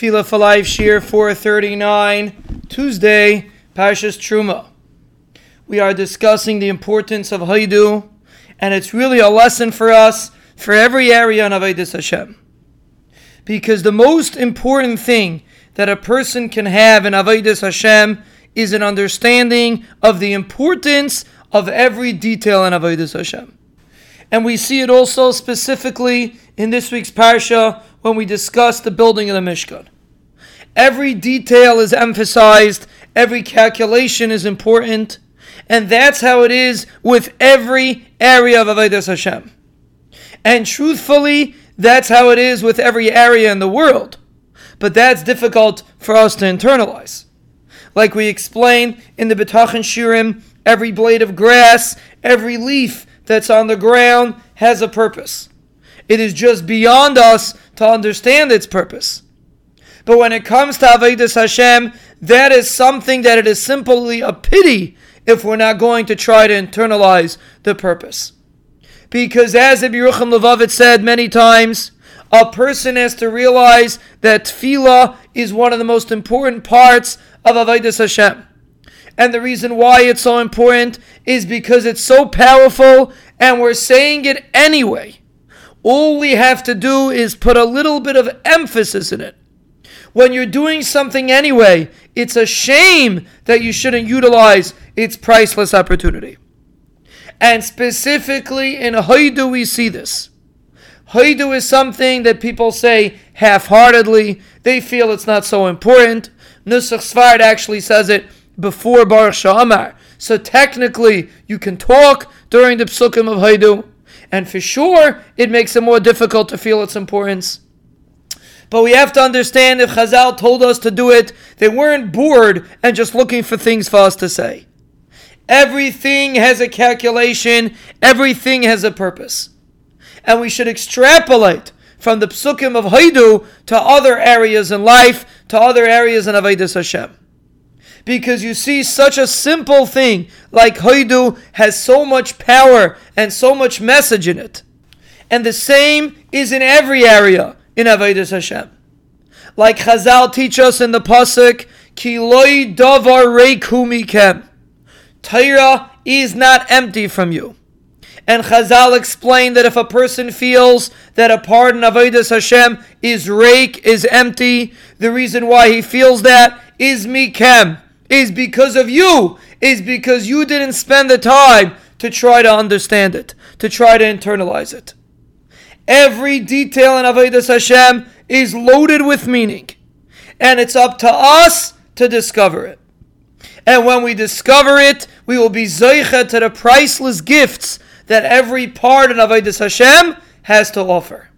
Tefillah for Life Shiur 439, Tuesday, Parshas Truma. We are discussing the importance of Haidu, and it's really a lesson for us for every area in Avodah Hashem. Because the most important thing that a person can have in Avodah Hashem is an understanding of the importance of every detail in Avodah Hashem. And we see it also specifically in this week's Parsha when we discuss the building of the Mishkan. Every detail is emphasized, every calculation is important, and that's how it is with every area of Avodah Hashem. And truthfully, that's how it is with every area in the world. But that's difficult for us to internalize. Like we explained in the Bitachon Shiurim, every blade of grass, every leaf that's on the ground has a purpose. It is just beyond us to understand its purpose. But when it comes to Avodas Hashem, that is something that it is simply a pity if we're not going to try to internalize the purpose. Because as Rabbi Yerucham Levovitz said many times, a person has to realize that tefillah is one of the most important parts of Avodas Hashem. And the reason why it's so important is because it's so powerful and we're saying it anyway. All we have to do is put a little bit of emphasis in it. When you're doing something anyway, it's a shame that you shouldn't utilize its priceless opportunity. And specifically in Haidu, we see this. Haidu is something that people say half heartedly, they feel it's not so important. Nusach Sefard actually says it before Baruch She'amar. So technically, you can talk during the psukim of Haidu and for sure it makes it more difficult to feel its importance. But we have to understand if Chazal told us to do it, they weren't bored and just looking for things for us to say. Everything has a calculation, everything has a purpose. And we should extrapolate from the psukim of Haidu to other areas in life, to other areas in Avodas Hashem because you see such a simple thing like Haidu has so much power and so much message in it. And the same is in every area in Avodah Hashem. Like Chazal teach us in the Pasuk, Ki loy davar reiku mikem. Torah is not empty from you. And Chazal explained that if a person feels that a part of Avodah Hashem is rake, is empty, the reason why he feels that is mikem, is because of you, is because you didn't spend the time to try to understand it, to try to internalize it. Every detail in Avodah Hashem is loaded with meaning, and it's up to us to discover it. And when we discover it, we will be zeicha to the priceless gifts that every part in Avodah Hashem has to offer.